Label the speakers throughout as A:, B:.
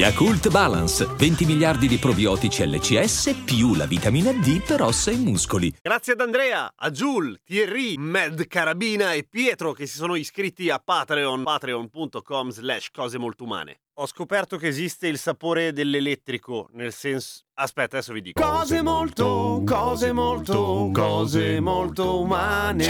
A: Yakult Balance, 20 miliardi di probiotici LCS più la vitamina D per ossa e muscoli.
B: Grazie ad Andrea, a Jul, Thierry, Mad Carabina e Pietro che si sono iscritti a Patreon, patreon.com slash cose molto umane. Ho scoperto che esiste il sapore dell'elettrico, nel senso... Aspetta, adesso vi dico.
C: Cose molto, cose molto, cose molto umane.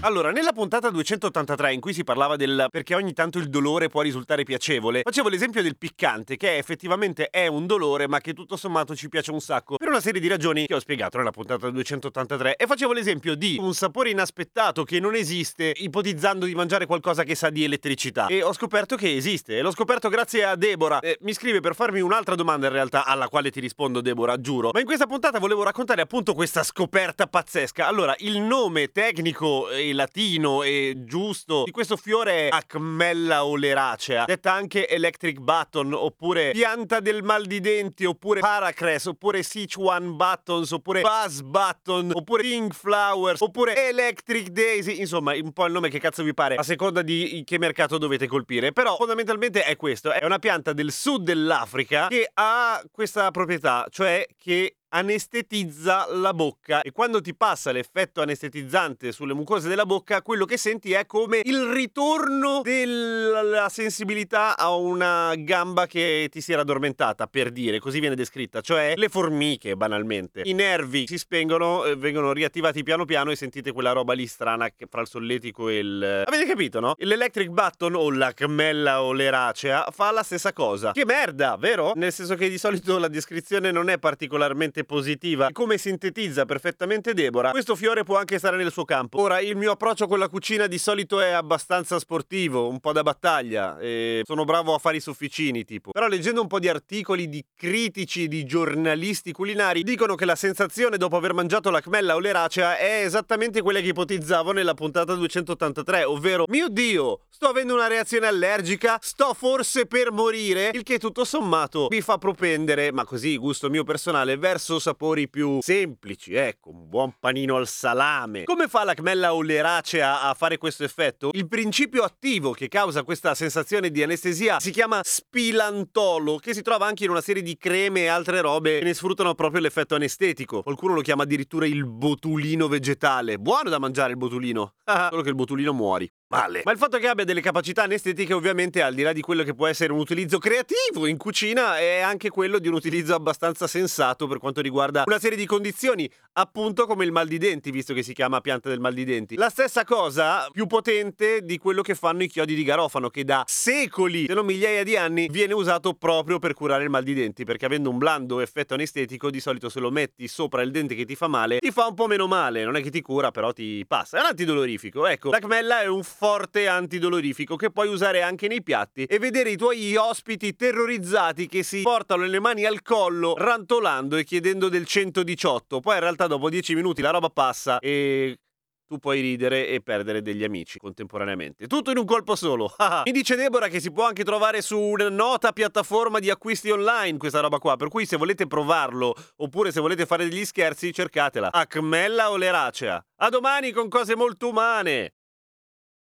B: Allora, nella puntata 283 in cui si parlava del perché ogni tanto il dolore può risultare piacevole, facevo l'esempio del piccante, che effettivamente è un dolore, ma che tutto sommato ci piace un sacco, una serie di ragioni che ho spiegato nella puntata 283. E facevo l'esempio di un sapore inaspettato che non esiste, ipotizzando di mangiare qualcosa che sa di elettricità. E ho scoperto che esiste, e l'ho scoperto grazie a Deborah. Eh, mi scrive per farmi un'altra domanda in realtà, alla quale ti rispondo Deborah, giuro. Ma in questa puntata volevo raccontare appunto questa scoperta pazzesca. Allora, il nome tecnico e latino e giusto di questo fiore è Acmella oleracea, detta anche electric button, oppure pianta del mal di denti, oppure paracress, oppure Sichuan buttons, oppure buzz button, oppure pink flowers, oppure electric daisy, insomma, un po' il nome che cazzo vi pare, a seconda di che mercato dovete colpire. Però fondamentalmente è questo, è una pianta del sud dell'Africa che ha questa proprietà, cioè che anestetizza la bocca e quando ti passa l'effetto anestetizzante sulle mucose della bocca quello che senti è come il ritorno della sensibilità a una gamba che ti si era addormentata per dire così viene descritta cioè le formiche banalmente i nervi si spengono eh, vengono riattivati piano piano e sentite quella roba lì strana che fra il solletico e il avete capito no? l'electric button o la camella o l'eracea fa la stessa cosa che merda vero? nel senso che di solito la descrizione non è particolarmente positiva. Come sintetizza perfettamente Deborah, questo fiore può anche stare nel suo campo. Ora, il mio approccio con la cucina di solito è abbastanza sportivo, un po' da battaglia, e sono bravo a fare i sofficini, tipo. Però leggendo un po' di articoli di critici, di giornalisti culinari, dicono che la sensazione dopo aver mangiato la cmella o l'eracea è esattamente quella che ipotizzavo nella puntata 283, ovvero, mio Dio, sto avendo una reazione allergica, sto forse per morire, il che tutto sommato mi fa propendere, ma così gusto mio personale, verso sapori più semplici, ecco, un buon panino al salame. Come fa la cmella o l'eracea a fare questo effetto? Il principio attivo che causa questa sensazione di anestesia si chiama spilantolo, che si trova anche in una serie di creme e altre robe che ne sfruttano proprio l'effetto anestetico. Qualcuno lo chiama addirittura il botulino vegetale. Buono da mangiare il botulino, solo che il botulino muori. Male. Ma il fatto che abbia delle capacità anestetiche, ovviamente, al di là di quello che può essere un utilizzo creativo in cucina, è anche quello di un utilizzo abbastanza sensato per quanto riguarda una serie di condizioni, appunto come il mal di denti, visto che si chiama pianta del mal di denti. La stessa cosa, più potente di quello che fanno i chiodi di garofano, che da secoli, se non migliaia di anni, viene usato proprio per curare il mal di denti, perché avendo un blando effetto anestetico, di solito se lo metti sopra il dente che ti fa male, ti fa un po' meno male, non è che ti cura, però ti passa. È un antidolorifico, ecco. La cmella è un forte antidolorifico che puoi usare anche nei piatti e vedere i tuoi ospiti terrorizzati che si portano le mani al collo rantolando e chiedendo del 118. Poi in realtà dopo 10 minuti la roba passa e tu puoi ridere e perdere degli amici contemporaneamente. Tutto in un colpo solo. Mi dice Deborah che si può anche trovare su una nota piattaforma di acquisti online questa roba qua, per cui se volete provarlo oppure se volete fare degli scherzi cercatela. Acmella o l'eracea. A domani con cose molto umane.